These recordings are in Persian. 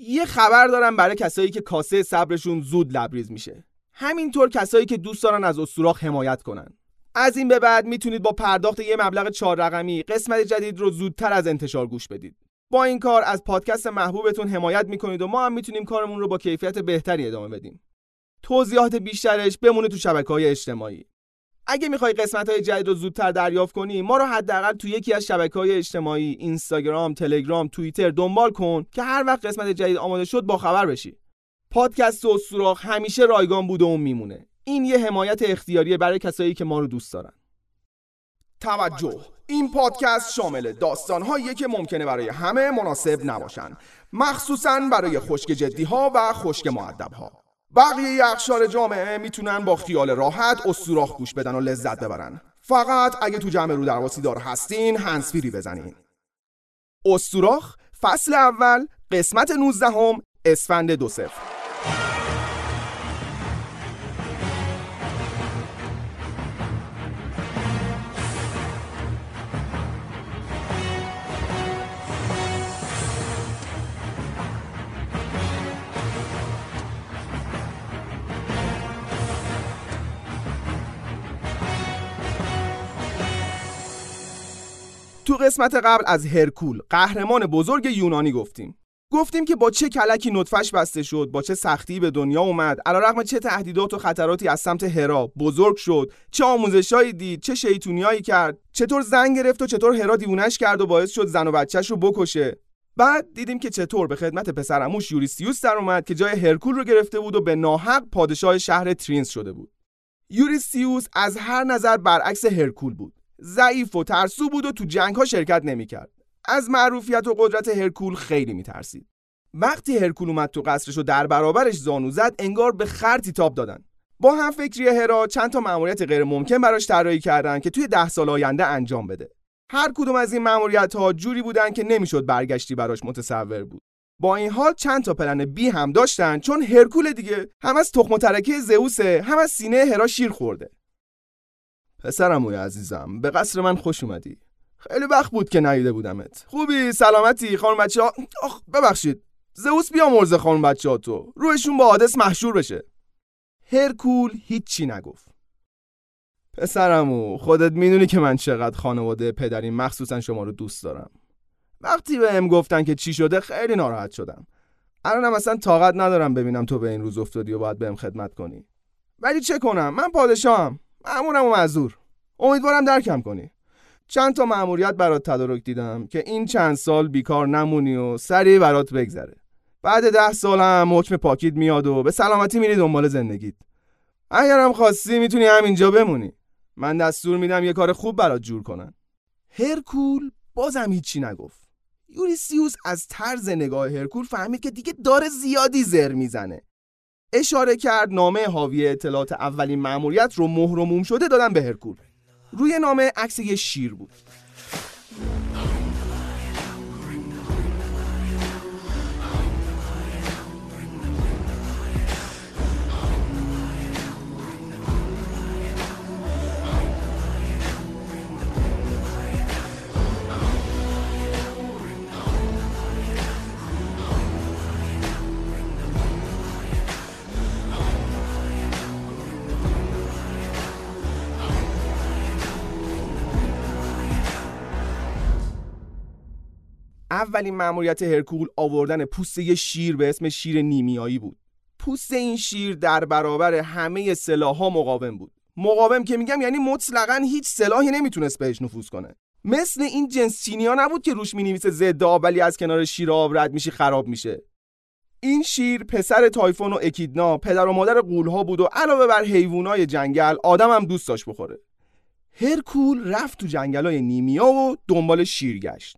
یه خبر دارم برای کسایی که کاسه صبرشون زود لبریز میشه. همینطور کسایی که دوست دارن از استوراخ حمایت کنن. از این به بعد می‌تونید با پرداخت یه مبلغ چهار رقمی قسمت جدید رو زودتر از انتشار گوش بدید. با این کار از پادکست محبوبتون حمایت می‌کنید و ما هم می‌تونیم کارمون رو با کیفیت بهتری ادامه بدیم. توضیحات بیشترش بمونه تو شبکه های اجتماعی. اگه می‌خوای قسمت های جدید رو زودتر دریافت کنی ما رو حداقل تو یکی از شبکه های اجتماعی اینستاگرام، تلگرام، توییتر دنبال کن که هر وقت قسمت جدید آماده شد با خبر بشی. پادکست و سوراخ همیشه رایگان بوده و میمونه. این یه حمایت اختیاریه برای کسایی که ما رو دوست دارن. توجه این پادکست شامل داستانهایی که ممکنه برای همه مناسب نباشن مخصوصا برای خشک جدی ها و خشک معدب ها بقیه اخشار جامعه می‌تونن با خیال راحت استوراخ گوش بدن و لذت ببرن. فقط اگه تو جمع رو درواسی دار هستین هنسفیری بزنین. استوراخ فصل اول قسمت 19 هم اسفند دو صفر. قسمت قبل از هرکول قهرمان بزرگ یونانی گفتیم. گفتیم که با چه کلکی نطفش بسته شد با چه سختی به دنیا اومد. علیرغم چه تهدیدات و خطراتی از سمت هرا بزرگ شد. چه آموزشایی دید چه شیطونیایی کرد. چطور زن گرفت و چطور هرا دیوونش کرد و باعث شد زن و بچهش رو بکشه. بعد دیدیم که چطور به خدمت پسرموش یوریستیوس در اومد که جای هرکول رو گرفته بود و به ناحق پادشاه شهر ترینس شده بود. یوریستیوس از هر نظر برعکس هرکول بود. ضعیف و ترسو بود و تو جنگ ها شرکت نمی‌کرد. از معروفیت و قدرت هرکول خیلی میترسید. وقتی هرکول اومد تو قصرش و در برابرش زانو زد انگار به خرتی تاب دادن. با هم فکری هرا چند تا مأموریت غیر ممکن براش طراحی کردن که توی ده سال آینده انجام بده. هر کدوم از این مأموریت ها جوری بودن که نمی‌شد برگشتی براش متصور بود. با این حال چند تا پلن بی هم داشتن چون هرکول دیگه هم از تخم و ترکه زئوسه هم از سینه هرا شیر خورده. پسرم عزیزم به قصر من خوش اومدی. خیلی وقت بود که ندیده بودمت. خوبی؟ سلامتی خانم بچه آخ ببخشید. زئوس بیا مرزه خانم بچه ها تو. روشون با حادث محشور بشه. هرکول هیچی نگفت. پسرمو خودت می‌دونی که من چقدر خانواده پدری مخصوصا شما رو دوست دارم. وقتی به ام گفتن که چی شده خیلی ناراحت شدم. الانم اصلا طاقت ندارم ببینم تو به این روز افتادی و باید بهم خدمت کنی. ولی چه کنم؟ من پادشاهم. مأمورم و مزدور امیدوارم درکم کنی. چند تا مأموریت برات تدارک دیدم که این چند سال بیکار نمونی و سریع برات بگذره. بعد ده سال هم حکم پاکید میاد و به سلامتی میری دنبال زندگیت. اگرم خواستی می‌تونی همینجا بمونی. من دستور میدم یه کار خوب برات جور کنن. هرکول بازم هیچی نگفت. یوریسیوس از طرز نگاه هرکول فهمید که دیگه داره زیادی زر می‌زنه. اشاره کرد نامه حاوی اطلاعات اولین مأموریت رو مهر شده دادن به هرکول. روی نامه عکس یه شیر بود. اولین مأموریت هرکول آوردن پوست یه شیر به اسم شیر نیمیایی بود. پوست این شیر در برابر همه سلاحها مقاوم بود. مقاوم که میگم یعنی مطلقا هیچ سلاحی نمی‌تونست بهش نفوذ کنه. مثل این جنس چینیا نبود که روش می‌نویسه ضد آب ولی از کنار شیر آب رد میشی خراب میشه. این شیر پسر تایفون و اکیدنا پدر و مادر قولها بود و علاوه بر حیوانای جنگل آدم هم دوست داشت بخوره. هرکول رفت تو جنگلای نیمیا و دنبال شیر گشت.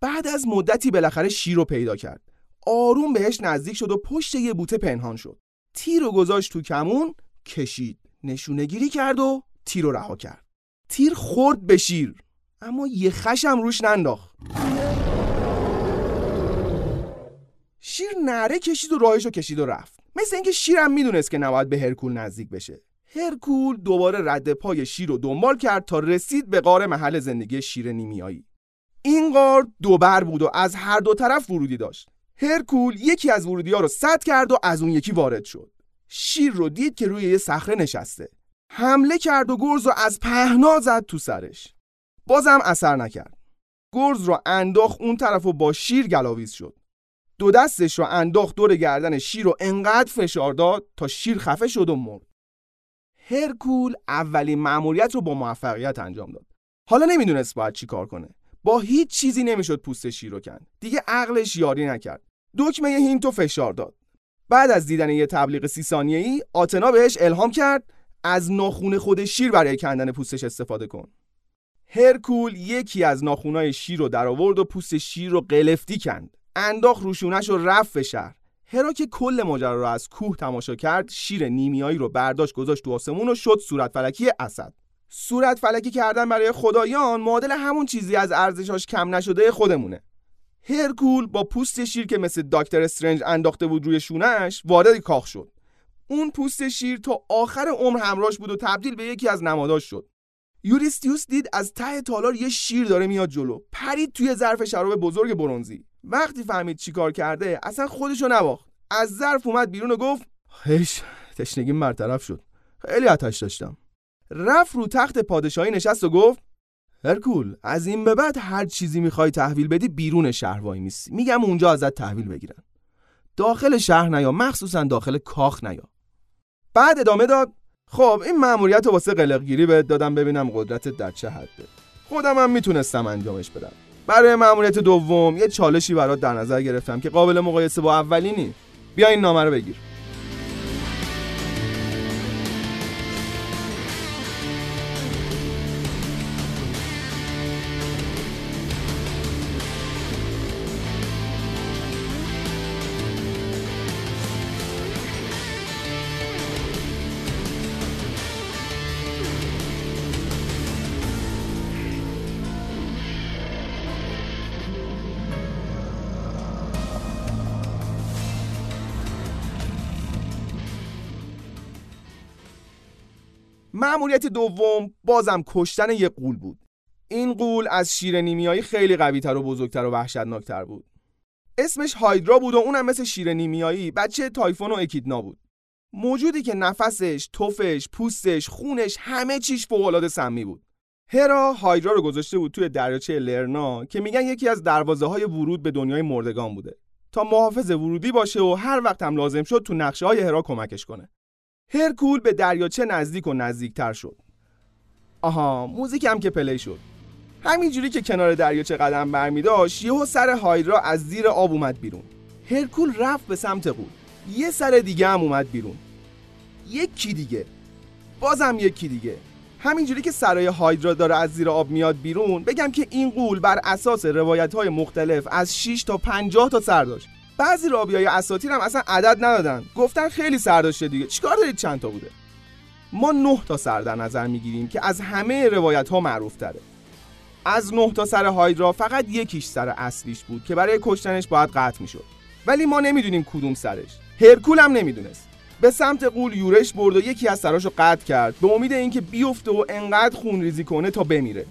بعد از مدتی بالاخره شیر رو پیدا کرد. آروم بهش نزدیک شد و پشت یه بوته پنهان شد. تیر رو گذاشت تو کمون کشید. نشونه گیری کرد و تیر رو رها کرد. تیر خورد به شیر اما یه خشم روش ننداخت. شیر نره کشید و راهش رو کشید و رفت. مثل اینکه شیرم می‌دونست که نباید به هرکول نزدیک بشه. هرکول دوباره رد پای شیر رو دنبال کرد تا رسید به قار محل زندگی شیر نیمیایی. این غار دوبر بود و از هر دو طرف ورودی داشت. هرکول یکی از ورودی ها رو سد کرد و از اون یکی وارد شد. شیر رو دید که روی یه صخره نشسته. حمله کرد و گرز رو از پهنا زد تو سرش. بازم اثر نکرد. گرز رو انداخت اون طرف و با شیر گلاویز شد. دو دستش رو انداخت دور گردن شیر رو انقدر فشار داد تا شیر خفه شد و مرد. هرکول اولین مأموریت رو با موفقیت انجام داد. حالا نمی‌دونست باید چی کار کنه. با هیچ چیزی نمی‌شد پوست رو کند. دیگه عقلش یاری نکرد. دکمه هینتو فشار داد. بعد از دیدن یه تبلیغ سی ثانیه ای آتنا بهش الهام کرد از ناخون خود شیر برای کندن پوستش استفاده کن. هرکول یکی از ناخونای شیر رو در آورد و پوست شیر رو قلفتی کند. انداخ روشونش و رفت به شهر. هرا که کل ماجرا رو از کوه تماشا کرد شیر نیمیایی رو برداشت گذاشت تو آسمون و شد صورت فلکی اسد. صورت فلکی کردن برای خدایان معادل همون چیزی از ارزشاش کم نشده خودمونه. هرکول با پوست شیر که مثل داکتر استرنج انداخته بود روی شونش وارد کاخ شد. اون پوست شیر تا آخر عمر همراهش بود و تبدیل به یکی از نماداش شد. یوریستیوس دید از ته تالار یه شیر داره میاد جلو. پرید توی ظرف شراب بزرگ برونزی وقتی فهمید چیکار کرده اصلا خودشو نواخت از ظرف اومد بیرون و گفت هیش تشنگی برطرف شد. خیلی آتش داشتم. رفت رو تخت پادشاهی نشست و گفت هرکول از این به بعد هر چیزی می‌خوای تحویل بدی بیرون شهر وای میسی. میگم اونجا ازت تحویل بگیرن. داخل شهر نیا مخصوصا داخل کاخ نیا. بعد ادامه داد خب این مأموریت واسه قلقگیری بهت دادم ببینم قدرتت در چه حده. خودم هم می‌تونستم انجامش بدم. برای مأموریت دوم یه چالشی برات در نظر گرفتم که قابل مقایسه با اولی نیست. بیا این نامه رو بگیر. مأموریت دوم بازم کشتن یک قول بود. این قول از شیر نیمیایی خیلی قویتر و بزرگتر و وحشتناکتر بود. اسمش هایدرا بود و اونم مثل شیر نیمیایی بچه تایفون و اکیدنا بود. موجودی که نفسش، توفش، پوستش، خونش همه چیش فوق‌العاده سمی بود. هرا هایدرا رو گذاشته بود توی دریاچه لرنا که میگن یکی از دروازه های ورود به دنیای مردگان بوده. تا محافظ ورودی باشه و هر وقت هم لازم شد تو نقشه های هرا کمکش کنه. هرکول به دریاچه نزدیک و نزدیکتر شد. آها موزیک هم که پلی شد. همینجوری که کنار دریاچه قدم برمیداشت یهو سر هایدرا از زیر آب اومد بیرون. هرکول رفت به سمت قول. یه سر دیگه هم اومد بیرون. یکی دیگه؟ بازم یکی دیگه. همینجوری که سرای هایدرا داره از زیر آب میاد بیرون بگم که این قول بر اساس روایت های مختلف از 6 تا 50 تا سر داشت. بعضی رابیای اساطیر هم اصلا عدد ندادن. گفتن خیلی سر داشته دیگه. چیکار دارید چند تا بوده؟ ما نه تا سر در نظر می‌گیریم که از همه روایت ها معروف تره از نه تا سر هایدرا فقط یکیش سر اصلیش بود که برای کشتنش باید قطع می‌شد. ولی ما نمی‌دونیم کدوم سرش. هرکول هم نمی‌دونست. به سمت قول یورش برد و یکی از سراشو قطع کرد به امید اینکه بیفته و انقدر خون ریزی کنه تا بمیره.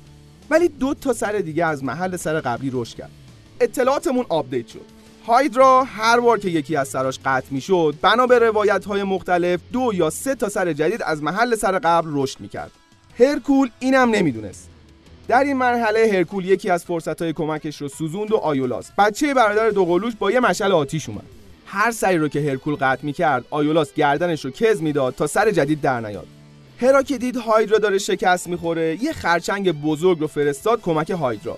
ولی دو تا سر دیگه از محل سر قبلی رشد کرد. اطلاعاتمون update شد. هایدرا هر بار که یکی از سراش قطع می‌شد بنا به روایت های مختلف دو یا سه تا سر جدید از محل سر قبل رشد می‌کرد. هرکول اینم نمی‌دونست. در این مرحله هرکول یکی از فرصت های کمکش رو سوزوند و آیولاس بچه برادر دوقلوش با یه مشعل آتیش اومد. هر سری رو که هرکول قطع می‌کرد آیولاس گردنش رو کز می‌داد تا سر جدید در نیاد. هرا که دید هایدرا داره شکست می‌خوره یه خرچنگ بزرگ رو فرستاد کمک هایدرا.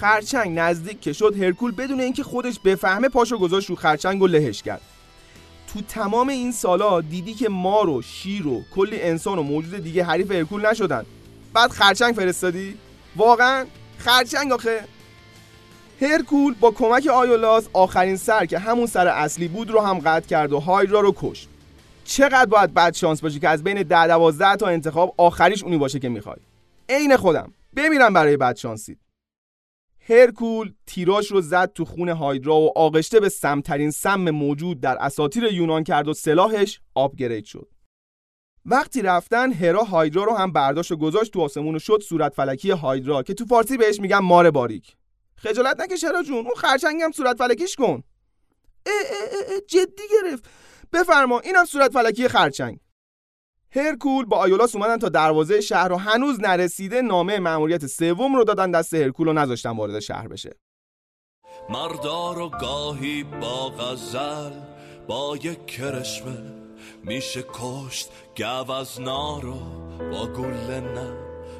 خرچنگ نزدیک که شد هرکول بدون اینکه خودش بفهمه پاشو گذاشت رو خرچنگ و لهش کرد. تو تمام این سالا دیدی که مار و شیر و کلی انسان و موجود دیگه حریف هرکول نشدن. بعد خرچنگ فرستادی؟ واقعا؟ خرچنگ آخه. هرکول با کمک آیولاس آخرین سر که همون سر اصلی بود رو هم قطع کرد و هایدرا رو کشت. چقدر باید بد شانس باشه که از بین ده دوازده تا انتخاب آخریش اونی باشه که می‌خوای. عین خودم. بمیرم برای بد شانسی هرکول تیراش رو زد تو خون هایدرا و آغشته به سمترین سم موجود در اساطیر یونان کرد و سلاحش آپگرید شد. وقتی رفتن هرا هایدرا رو هم برداشت و گذاشت تو آسمون و شد صورت فلکی هایدرا که تو فارسی بهش میگن مار باریک. خجالت نکش هرا جون اون خرچنگم صورت فلکیش کن. اه اه اه جدی گرفت. بفرما اینم صورت فلکی خرچنگ. هرکول با آیولاس اومدن تا دروازه شهر و هنوز نرسیده نامه مأموریت سوم رو دادن دست هرکول و نذاشتن وارد شهر بشه. مردار و گاهی با غزل با یک کرشمه میشه کشت گوزنا رو. با گل نه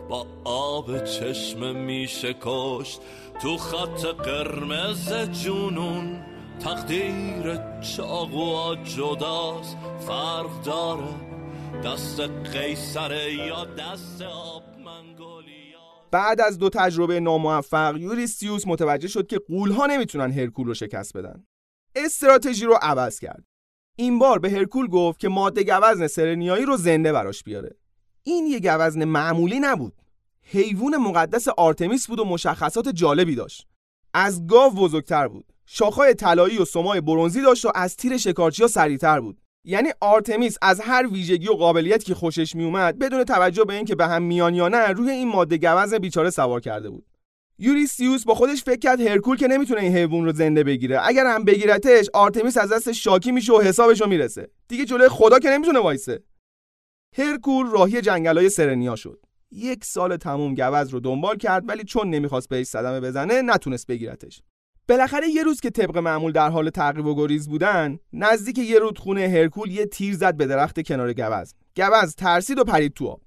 با آب چشم میشه کشت. تو خط قرمز جنون تقدیر چاقو جداست. فرق داره دست قیصر یا دست آب بعد از دو تجربه ناموفق یوریستیوس متوجه شد که غولها نمی‌تونن هرکول رو شکست بدن. استراتژی رو عوض کرد. این بار به هرکول گفت که ماده گوزن سرنیایی رو زنده براش بیاره. این یه گوزن معمولی نبود. حیوان مقدس آرتمیس بود و مشخصات جالبی داشت. از گاو بزرگتر بود. شاخهای طلایی و سمای برونزی داشت و از تیر شکارچی سریعتر بود. یعنی آرتمیس از هر ویژگی و قابلیتی که خوشش میومد بدون توجه به اینکه به هم میان یا نه روی این ماده گوزن بیچاره سوار کرده بود. یوریسیوس با خودش فکر کرد هرکول که نمی‌تونه این حیوان رو زنده بگیره. اگر هم بگیرتش آرتمیس از دست شاکی میشه و حسابش رو می‌رسه. دیگه جلوی خدا که نمی‌تونه وایسه. هرکول راهی جنگلای سرنیا شد. یک سال تموم گوز رو دنبال کرد ولی چون نمی‌خواست بهش صدمه بزنه نتونست بگیرتش. بالاخره یه روز که طبق معمول در حال تعقیب و گریز بودن نزدیک یه رودخونه هرکول یه تیر زد به درخت کنار گوز. گوز ترسید و پرید تو آب.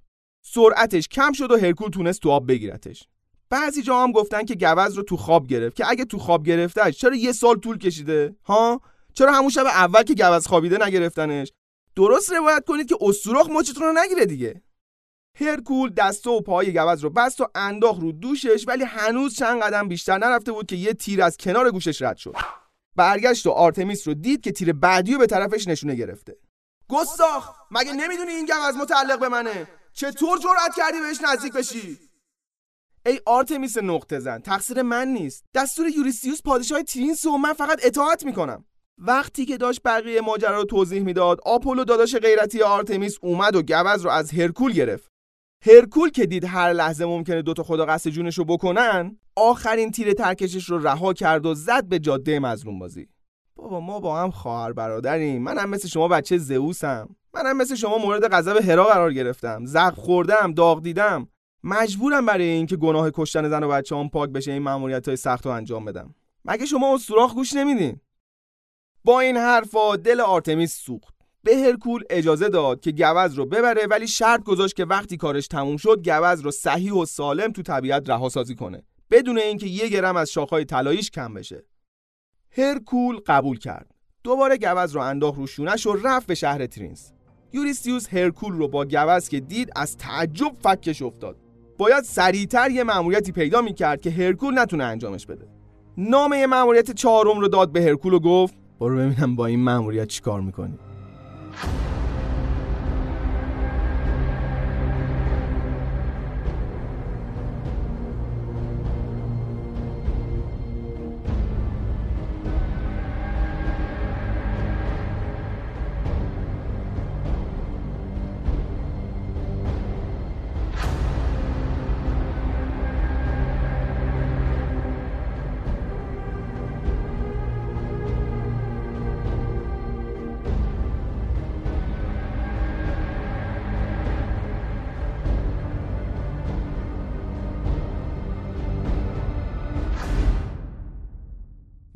سرعتش کم شد و هرکول تونست تو آب بگیرتش. بعضی جا هم گفتن که گوز رو تو خواب گرفت که اگه تو خواب گرفتهش چرا یه سال طول کشیده؟ ها؟ چرا همون شب اول که گوز خوابیده نگرفتنش؟ درست روایت کنید که استوراخ مچتون رو نگیره دیگه. هرکول دست و پای گوز رو بست و انداخت رو دوشش ولی هنوز چند قدم بیشتر نرفته بود که یه تیر از کنار گوشش رد شد. برگشت و آرتمیس رو دید که تیر بعدی رو به طرفش نشونه گرفته. گستاخ مگه نمی‌دونی این گوزن متعلق به منه؟ چطور جرأت کردی بهش نزدیک بشی؟ ای آرتمیس نقطه زن تقصیر من نیست. دستور یوریستیوس پادشاه ترینس و من فقط اطاعت می‌کنم. وقتی که داشت بقیه ماجرا رو توضیح می‌داد آپولو داداش غیرتی آرتمیس اومد و گوزن رو از هرکول گرفت. هرکول که دید هر لحظه ممکنه دوتا خدا قصد جونش رو بکنن آخرین تیر ترکشش رو رها کرد و زد به جاده مظلوم بازی بابا ما با هم خواهر برادریم. منم مثل شما بچه زئوسم. منم مثل شما مورد غضب هرا قرار گرفتم. زخم خوردم داغ دیدم. مجبورم برای اینکه گناه کشتن زن و بچه هم پاک بشه این مأموریت های سخت رو انجام بدم. مگه شما استراخ گوش نمیدین؟ با این حرفا دل آرتمیس سوخت. به هرکول اجازه داد که گوز رو ببره ولی شرط گذاشت که وقتی کارش تموم شد گوز رو صحیح و سالم تو طبیعت رهاسازی کنه بدون اینکه یه گرم از شاخهای طلاییش کم بشه. هرکول قبول کرد. دوباره گوز رو انداخت رو شونش و رفت به شهر ترینس. یوریستیوس هرکول رو با گوز که دید از تعجب فکش افتاد. باید سریعتر یه مأموریتی پیدا می‌کرد که هرکول نتونه انجامش بده. نامه مأموریت چهارم رو داد به هرکول و گفت برو ببینم با این مأموریت چیکار می‌کنی.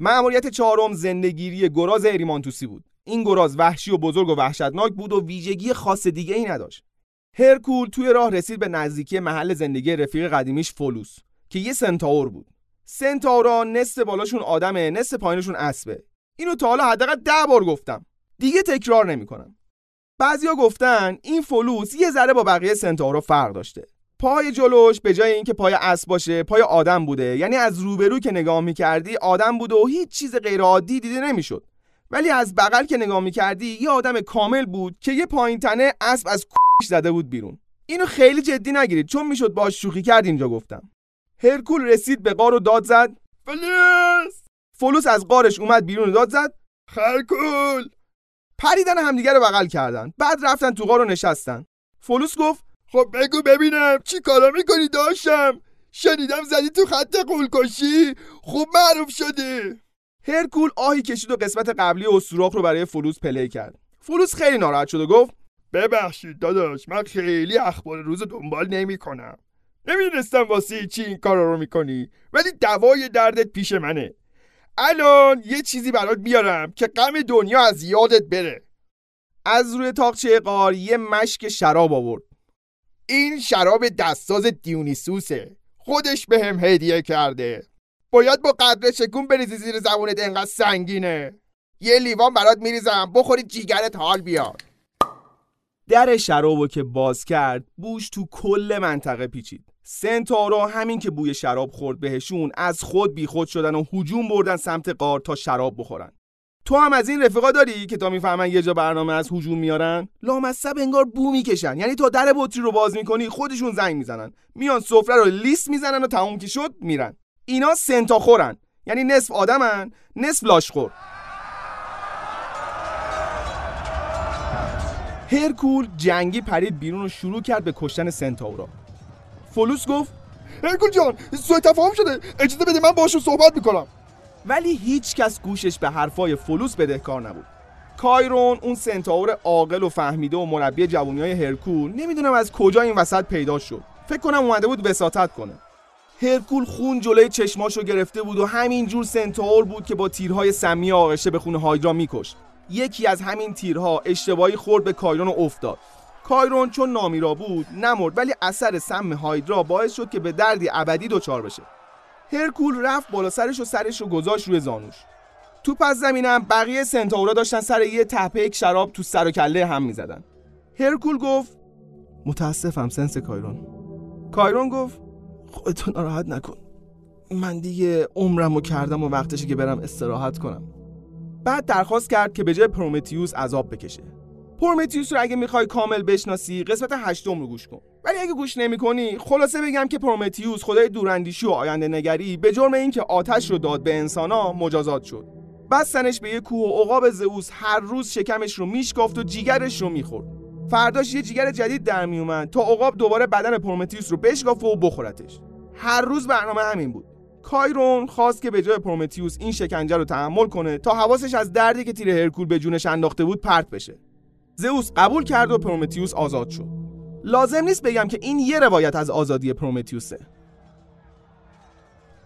مأموریت چهارم زندگیری گراز اریمانتوسی بود. این گراز وحشی و بزرگ و وحشتناک بود و ویژگی خاص دیگه ای نداشت. هرکول توی راه رسید به نزدیکی محل زندگی رفیق قدیمیش فولوس که یه سنتاور بود. سنتاورا نصف بالاشون آدمه نصف پایینشون اسبه. اینو تا حالا حداقل ده بار گفتم. دیگه تکرار نمی‌کنم. بعضیا گفتن این فولوس یه ذره با بقیه سنتاورا فرق داشته. پای جلوش به جای اینکه پای اسب باشه پای آدم بوده. یعنی از روبرو که نگاه می‌کردی آدم بوده و هیچ چیز غیر عادی دیده نمی‌شد. ولی از بغل که نگاه می‌کردی یه آدم کامل بود که یه پایین تنه اسب از کش زده بود بیرون. اینو خیلی جدی نگیرید. چون می‌شد باش شوخی کرد اینجا گفتم. هرکول رسید به غار و داد زد. فلوس! فلوس از غارش اومد بیرون و داد زد. خرکول! پریدن همدیگه رو بغل کردن. بعد رفتن تو غار و نشستن. فلوس گفت خب بگو ببینم چی کارا می‌کنی داشم؟ شنیدم زدی تو خط غولکشی؟ خوب معروف شدی. هرکول آهی کشید و قسمت قبلی استوراخ رو برای فلوس play کرد. فلوس خیلی ناراحت شد و گفت ببخشید داداش من خیلی اخبار روز دنبال نمی کنم نمی‌دونستم واسه چی این کارا رو می‌کنی ولی دوای دردت پیش منه. الان یه چیزی برات بیارم که غم دنیا از یادت بره. از روی تاقچه غار یه مشک شراب آورد. این شراب دستساز دیونیسوسه. خودش بهم هدیه کرده. باید با قدر شکون بریزی زیر زبونت انقدر سنگینه. یه لیوان برات میریزم. بخوری جیگرت حال بیاد. در شرابو که باز کرد بوش تو کل منطقه پیچید. سنتارا همین که بوی شراب خورد بهشون از خود بیخود شدن و هجوم بردن سمت قار تا شراب بخورن. تو هم از این رفقا داری که تا می‌فهمن یه جا برنامه از هجوم میارن؟ لامصب انگار بو می‌کشن. یعنی تا در بطری رو باز می‌کنی خودشون زنگ می‌زنن. میان سفره رو لیست می‌زنن و تموم که شد میرن. اینا سنتاخورن. یعنی نصف آدمن نصف لاشخور. هرکول جنگی پرید بیرون و شروع کرد به کشتن سنتاورا. فلوس گفت هرکول جان سوء تفاهم شده. اجازه بده من باشون صحبت می‌کنم. ولی هیچ کس گوشش به حرفای فلوس بدهکار نبود. کایرون اون سنتاور عاقل و فهمیده و مربی جوونی های هرکول نمی‌دونم از کجا این وسط پیدا شد. فکر کنم اومده بود وساطت کنه. هرکول خون جلوی چشماشو گرفته بود و همین جور سنتور بود که با تیرهای سمی آغشته به خون هایدرا میکشت. یکی از همین تیرها اشتباهی خورد به کایرون و افتاد. کایرون چون نامیرا بود نمرد ولی اثر سم هایدرا باعث شد که به دردی ابدی دچار بشه. هرکول رفت بالا سرش و سرش رو گذاشت روی زانوش. تو پس زمینم بقیه سنتاورا داشتن سر یه تپه شراب تو سر و کله هم می‌زدن. هرکول گفت متاسفم sensei کایرون. کایرون گفت خودتو ناراحت نکن. من دیگه عمرمو کردم و وقتشه که برم استراحت کنم. بعد درخواست کرد که به جای پرومتیوس عذاب بکشه. پرومتیوس رو اگه می‌خوای کامل بشناسی قسمت هشتم رو گوش کن. ولی اگه گوش نمی‌کنی خلاصه بگم که پرومتیوس خدای دوراندیشی و آینده نگری به جرم اینکه آتش رو داد به انسانا مجازات شد. بستنش به یه کوه و عقاب زئوس هر روز شکمش رو میشکافت و جیگرش رو می‌خورد. فرداش یه جیگر جدید در میومد تا عقاب دوباره بدن پرومتیوس رو بشکافه و بخورتش. هر روز برنامه همین بود. کایرون خواست که به جای پرومتیوس این شکنجه رو تحمل کنه تا حواسش از دردی که تیر هرکول به جونش انداخته بود پرت بشه. زئوس قبول کرد و پرومتیوس آزاد شد. لازم نیست بگم که این یه روایت از آزادی پرومتیوسه.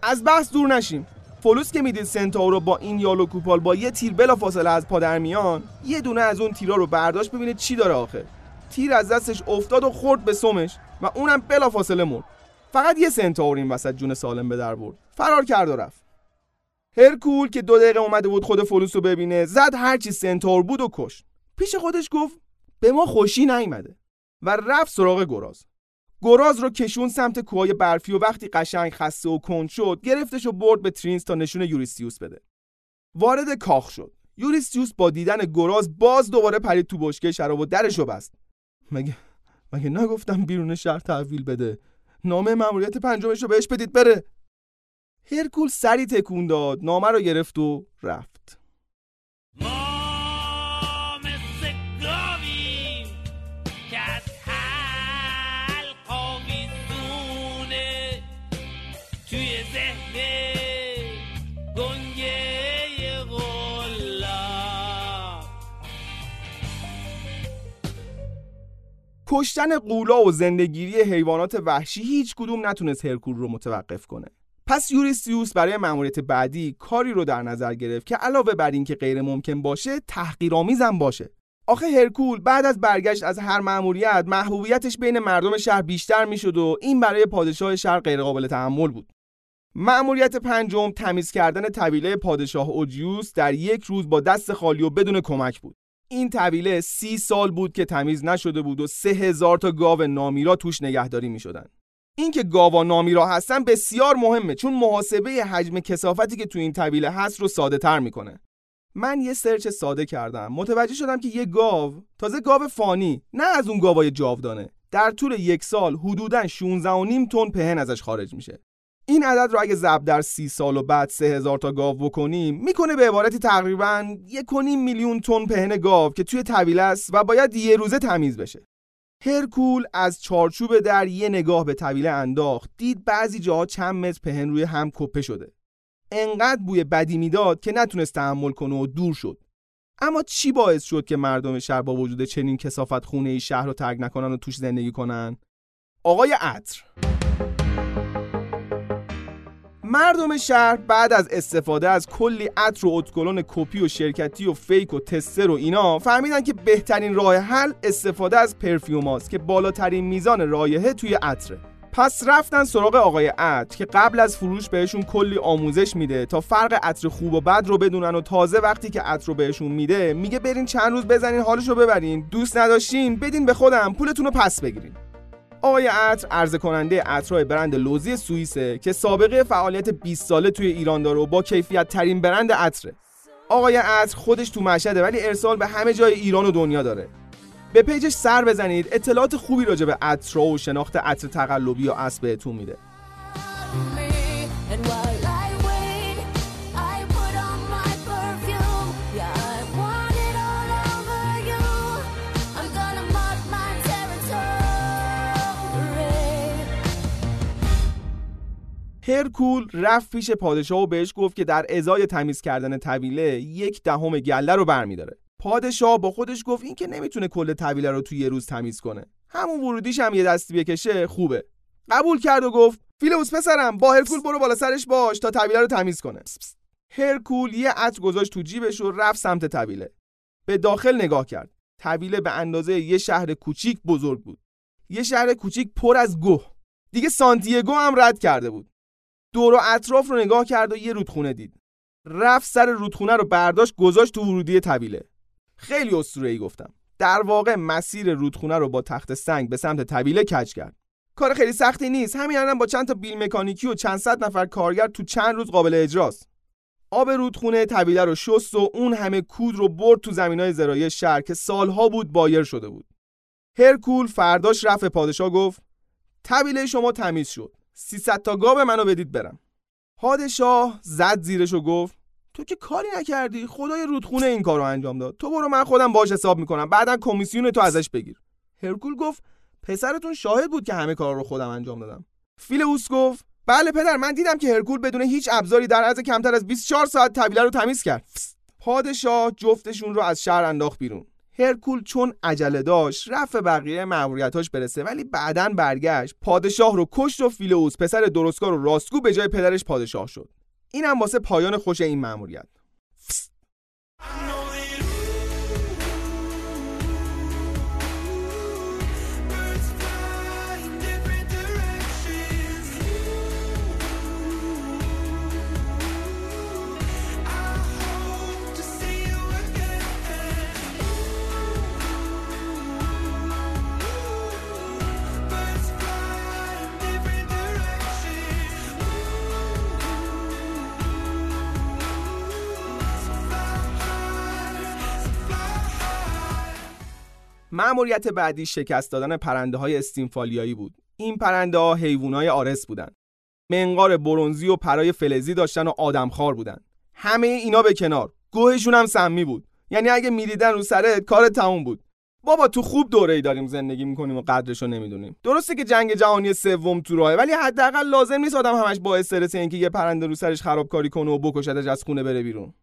از بحث دور نشیم. فلوس که می‌دید سنتاورو با این یال و کوپال با یه تیر بلافاصله از پا در میان یه دونه از اون تیرا رو برداشت ببینه چی داره آخه. تیر از دستش افتاد و خورد به سمش و اونم بلافاصله مرد. فقط یه سنتاور این وسط جون سالم به در برد. فرار کرد و رفت. هرکول که دو دقیقه اومده بود خود فلوس رو ببینه زد هرچی سنتاور بود و کشت. پیش خودش گفت به ما خوشی نیومده. و رفت سراغ گراز. گراز رو کشوند سمت کوهای برفی و وقتی قشنگ خسته و کند شد گرفتش و برد به ترینز تا نشون یوریستیوس بده. وارد کاخ شد. یوریستیوس با دیدن گراز باز دوباره پرید تو بشکه شراب و درشو بست. مگه مگه نگفتم بیرون شهر تحویل بده؟ نامه مأموریت پنجمش رو بهش بدید بره. هرکول سری تکون داد نامه رو گرفت و رفت. کشتن قولا و زندگیری حیوانات وحشی هیچ کدوم نتونست هرکول رو متوقف کنه. پس یوریستیوس برای مأموریت بعدی کاری رو در نظر گرفت که علاوه بر اینکه غیر ممکن باشه تحقیرآمیزم باشه. آخه هرکول بعد از برگشت از هر مأموریت محبوبیتش بین مردم شهر بیشتر می‌شد و این برای پادشاه شهر غیر قابل تحمل بود. مأموریت پنجم تمیز کردن طویله پادشاه اوجیوس در یک روز با دست خالی و بدون کمک بود. این طویله سی سال بود که تمیز نشده بود و سه هزار تا گاو نامیرا توش نگهداری می شدن. اینکه گاوا نامیرا هستن بسیار مهمه چون محاسبه حجم کسافتی که تو این طویله هست رو ساده تر می‌کنه. من یه سرچ ساده کردم متوجه شدم که یه گاو تازه گاو فانی نه از اون گاوای جاودانه در طول یک سال حدوداً 16.5 تن پهن ازش خارج میشه این عدد رو اگه ضرب در سی سال و بعد سه هزار تا گاو بکنیم می‌کنه به عبارتی تقریبا یک میلیون تن پهن گاو که توی طویله است و باید یه روزه تمیز بشه. هرکول از چارچوب در یه نگاه به طویله انداخت دید بعضی جاها چند متر پهن روی هم کپه شده. انقدر بوی بدی می‌داد که نتونست تحمل کنه و دور شد. اما چی باعث شد که مردم شهر با وجود چنین کثافت خونه ای شهر رو ترک نکنن و توش زندگی کنن؟ آقای عطر. مردم شهر بعد از استفاده از کلی عطر و ادکلن کپی و شرکتی و fake و tester و اینا فهمیدن که بهترین راه حل استفاده از perfume هاست که بالاترین میزان رایحه توی عطره. پس رفتن سراغ آقای عطر که قبل از فروش بهشون کلی آموزش میده تا فرق عطر خوب و بد رو بدونن و تازه وقتی که عطر رو بهشون میده میگه برین چند روز بزنین حالش رو ببرین دوست نداشتین بدین به خودم پولتون رو پس بگیرین. آقای عطر عرضه کننده عطرهای برند لوزی سوئیسه که سابقه فعالیت 20 ساله توی ایران داره و با کیفیت ترین برند عطره. آقای عطر خودش تو مشهده ولی ارسال به همه جای ایران و دنیا داره. به پیجش سر بزنید اطلاعات خوبی راجع به عطر و شناخت عطر تقلبی یا اسب بهتون میده. هرکول رفت پیش پادشاه و بهش گفت که در ازای تمیز کردن طویله یک دهم گله رو برمیداره. پادشاه با خودش گفت این که نمی‌تونه کل طویله رو توی یه روز تمیز کنه. همون ورودیش هم یه دستی بکشه خوبه. قبول کرد و گفت فیلوس پسرم با هرکول برو بالا سرش باش تا طویله رو تمیز کنه. هرکول یه عطر گذاشت تو جیبش و رفت سمت طویله. به داخل نگاه کرد. طویله به اندازه یه شهر کوچیک بزرگ بود. یه شهر کوچیک پر از گوه. دیگه سانتیاگو هم رد کرده بود. دور و اطراف رو نگاه کرد و یه رودخونه دید. رفت سر رودخونه رو برداشت گذاشت تو ورودی طویله. خیلی اسطوره‌ای گفتم. در واقع مسیر رودخونه رو با تخت سنگ به سمت طویله کج کرد. کار خیلی سختی نیست. همین الان با چند تا بیل مکانیکی و چند صد نفر کارگر تو چند روز قابل اجراست. آب رودخونه طویله رو شست و اون همه کود رو برد تو زمینای زراعی شهر که سالها بود بایر شده بود. هرکول فرداش رفت پادشاه گفت طویله شما تمیز شد. 300 تا گاو منو بدید برم. پادشاه زد زیرش و گفت تو که کاری نکردی؟ خدای رودخونه این کارو انجام داد. تو برو من خودم باش حساب می‌کنم. بعدا کمیسیون تو ازش بگیر. هرکول گفت پسرتون شاهد بود که همه کارا رو خودم انجام دادم. فیلئوس گفت بله پدر من دیدم که هرکول بدون هیچ ابزاری در عرض کمتر از 24 ساعت طویله رو تمیز کرد. پادشاه جفتشون رو از شهر انداخت بیرون. هرکول چون عجله داشت رفت بقیه مأموریتاش برسه ولی بعدن برگشت. پادشاه رو کشت و فیلئوس پسر درستکار و راستگو به جای پدرش پادشاه شد. اینم واسه پایان خوش این مأموریت. مأموریت بعدی شکست دادن پرنده های استینفالیایی بود. این پرنده ها حیوان های آرس بودن منقار برونزی و پرای فلزی داشتن و آدمخوار بودن همه اینا به کنار. گوهشون هم سمی بود. یعنی اگه می‌دیدن رو سرت کار تموم بود. بابا تو خوب دوره ای داریم زندگی می‌کنیم و قدرشو نمی‌دونیم. درسته که جنگ جهانی سوم تو راهه ولی حداقل لازم نیست آدم همش با استرس اینکه یه پرنده رو سرش خرابکاری کنه و بکشتش از خونه بره بیرون.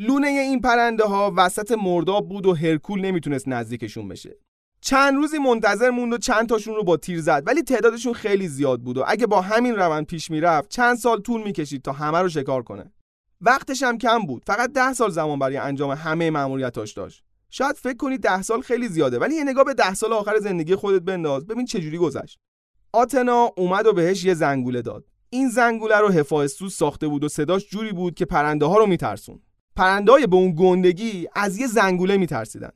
لونه این پرنده ها وسط مرداب بود و هرکول نمی‌تونست نزدیکشون بشه. چند روزی منتظر موند و چند تاشون رو با تیر زد ولی تعدادشون خیلی زیاد بود و اگه با همین روند پیش می‌رفت چند سال طول می‌کشید تا همه رو شکار کنه. وقتش هم کم بود فقط ده سال زمان برای انجام همه مأموریتاش داشت. شاید فکر کنی ده سال خیلی زیاده ولی یه نگاه به ده سال آخر زندگی خودت بنداز ببین چجوری گذشت. آتنا اومد و بهش یه زنگوله داد. این زنگوله رو هفایستوس ساخته بود و صداش جوری بود که پرنده ها رو میترسون پرنده‌های به اون گندگی از یه زنگوله میترسیدن.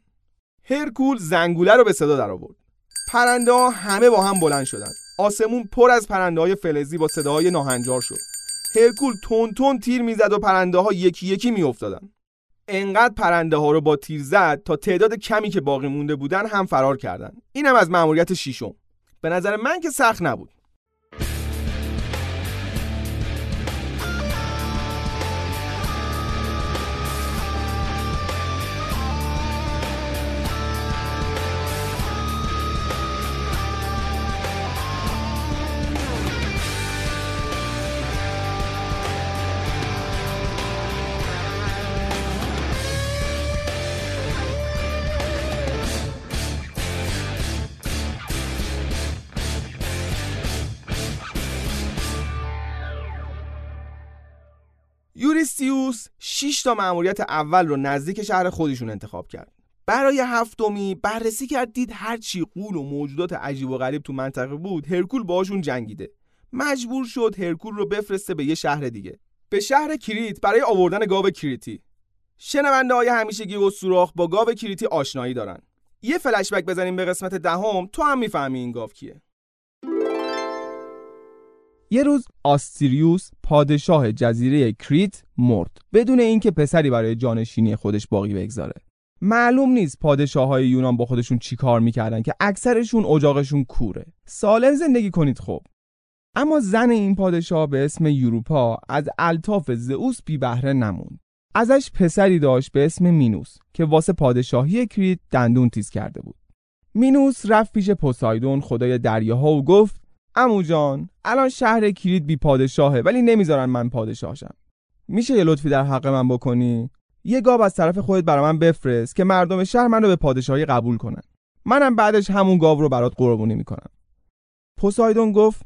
هرکول زنگوله رو به صدا در آورد. پرنده ها همه با هم بلند شدن. آسمون پر از پرنده های فلزی با صداهای ناهنجار شد. هرکول تون تون تیر می‌زد و پرنده ها یکی یکی میافتادن. انقدر پرنده ها رو با تیر زد تا تعداد کمی که باقی مونده بودن هم فرار کردن. اینم از مأموریت شیشم به نظر من که سخت نبود. پرسیوس 6 تا مأموریت اول رو نزدیک شهر خودشون انتخاب کرد. برای هفتمی بررسی کرد دید هر چی قول و موجودات عجیب و غریب تو منطقه بود هرکول باهاشون جنگیده. مجبور شد هرکول رو بفرسته به یه شهر دیگه. به شهر کریت برای آوردن گاو کریتی. شنونده های همیشگی و سوراخ با گاو کریتی آشنایی دارن. یه فلشبک بزنیم به قسمت دهم تو هم می‌فهمی این گاو کیه. یه روز آستریوس پادشاه جزیره کریت مرد بدون اینکه پسری برای جانشینی خودش باقی بگذاره. معلوم نیست پادشاه های یونان با خودشون چی کار می‌کردن که اکثرشون اجاقشون کوره. سالم زندگی کنید خب. اما زن این پادشاه به اسم یوروپا از الطاف زئوس بی بهره نموند. ازش پسری داشت به اسم مینوس که واسه پادشاهی کریت دندون تیز کرده بود. مینوس رفت پیش پوسایدون خدای دریاها و گفت امو جان الان شهر کریت بی پادشاهه ولی نمی‌ذارن من پادشاهشم میشه یه لطفی در حق من بکنی؟ یه گاو از طرف خودت برا من بفرست که مردم شهر منو به پادشاهی قبول کنن. منم بعدش همون گاو رو برات قربونی می‌کنم. پوسایدون گفت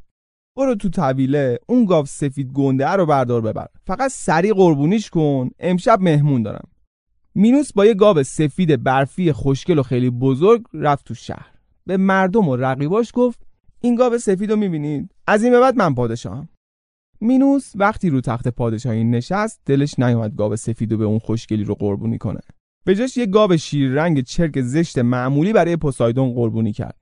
برو تو طویله اون گاو سفید گنده رو بردار ببر. فقط سری قربونیش کن امشب مهمون دارم. مینوس با یه گاو سفید برفی خوشگل و خیلی بزرگ رفت تو شهر. به مردم و رقیباش گفت این گاو سفید رو می‌بینید؟ از این به بعد من پادشاهم. مینوس وقتی رو تخت پادشاهی نشست دلش نیومد گاو سفید رو به اون خوشگلی رو قربونی کنه. به جاش یه گاو شیر رنگ چرک زشت معمولی برای پوسایدون قربونی کرد.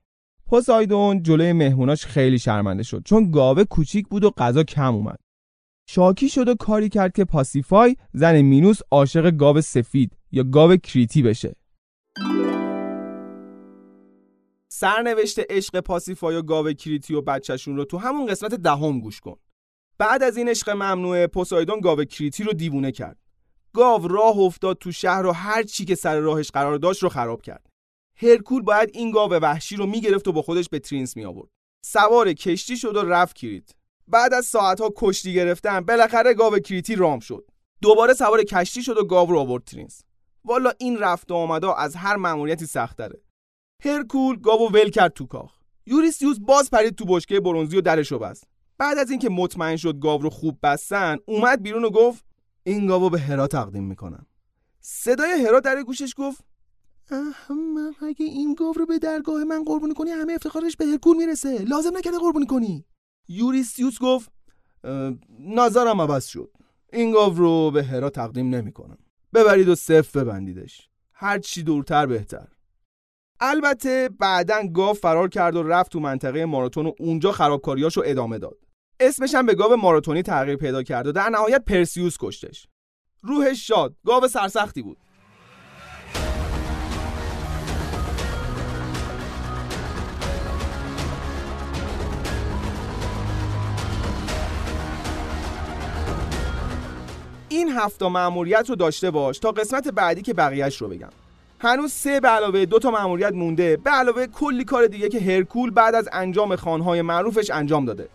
پوسایدون جلوی مهموناش خیلی شرمنده شد چون گاوه کوچیک بود و غذا کم اومد. شاکی شد و کاری کرد که پاسیفای زن مینوس عاشق گاو سفید یا گاو کریتی بشه. سرنوشت عشق پاسیفای و گاو کریتی و بچهشون رو تو همون قسمت دهم گوش کن. بعد از این عشق ممنوعه پوسایدون گاو کریتی رو دیوونه کرد. گاو راه افتاد تو شهر و هر چی که سر راهش قرار داشت رو خراب کرد. هرکول باید این گاو وحشی رو می‌گرفت و با خودش به ترینس می آورد سوار کشتی شد و رفت کریت بعد از ساعتها کشتی گرفتن بالاخره گاو کریتی رام شد. دوباره سوار کشتی شد و گاو رو آورد ترینس. والا این رفت و آمدا از هر مأموریتی سخت‌تره. هرکول گاو ول کرد تو کاخ. یوریستیوس باز پرید تو بشکه برونزی و درشو بست. بعد از اینکه مطمئن شد گاو رو خوب بستن اومد بیرون و گفت این گاو به هرا تقدیم می‌کنم. صدای هرا در گوشش گفت احمق اگه این گاو رو به درگاه من قربونی کنی همه افتخارش به هرکول می‌رسه. لازم نکرده قربونی کنی. یوریسیوس گفت "اه، نظرم عوض شد. این گاو رو به هرا تقدیم نمی‌کنم. ببرید و صف ببندیدش. هر چی دورتر بهتر. البته بعدا گاو فرار کرد و رفت تو منطقه ماراتون و اونجا خرابکاریاشو ادامه داد. اسمش هم به گاو ماراتونی تغییر پیدا کرد و در نهایت پرسیوس کشتش. روحش شاد. گاو سرسختی بود. این هفتا مأموریت رو داشته باش تا قسمت بعدی که بقیهش رو بگم. هنوز سه به علاوه دو تا مأموریت مونده. به علاوه کلی کار دیگه که هرکول بعد از انجام خانهای معروفش انجام داده.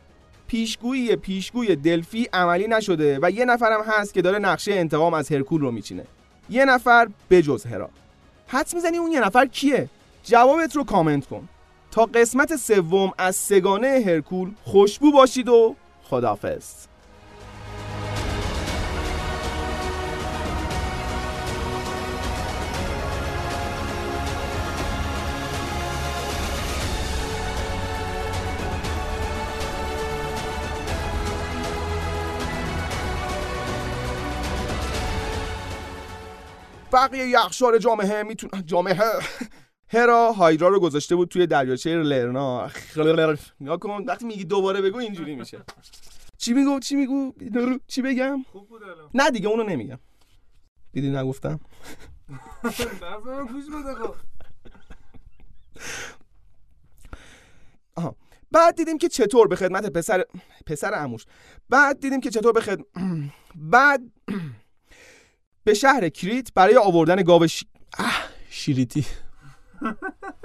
پیشگویی پیشگوی دلفی عملی نشده و یه نفرم هست که داره نقشه انتقام از هرکول رو میچینه. یه نفر بجز هرا. حدس می‌زنی اون یه نفر کیه؟ جوابت رو کامنت کن. تا قسمت سوم از سگانه هرکول خوشبو باشید و خدافظ بقیه یخشار جامعه می‌تونه جامعه هرا هایدرا رو گذاشته بود توی دریاچه لرنا. نگاه کن وقتی میگی دوباره بگو اینجوری میشه. چی میگو؟ چی میگو؟ چی بگم؟ خوب بود الان. نه دیگه اونو نمیگم. دیدی نگفتم؟ خب. آها. بعد دیدیم که چطور به خدمت پسر پسر عموش. بعد دیدیم که چطور به خدمت بعد به شهر کریت برای آوردن گاو ش... شیریتی.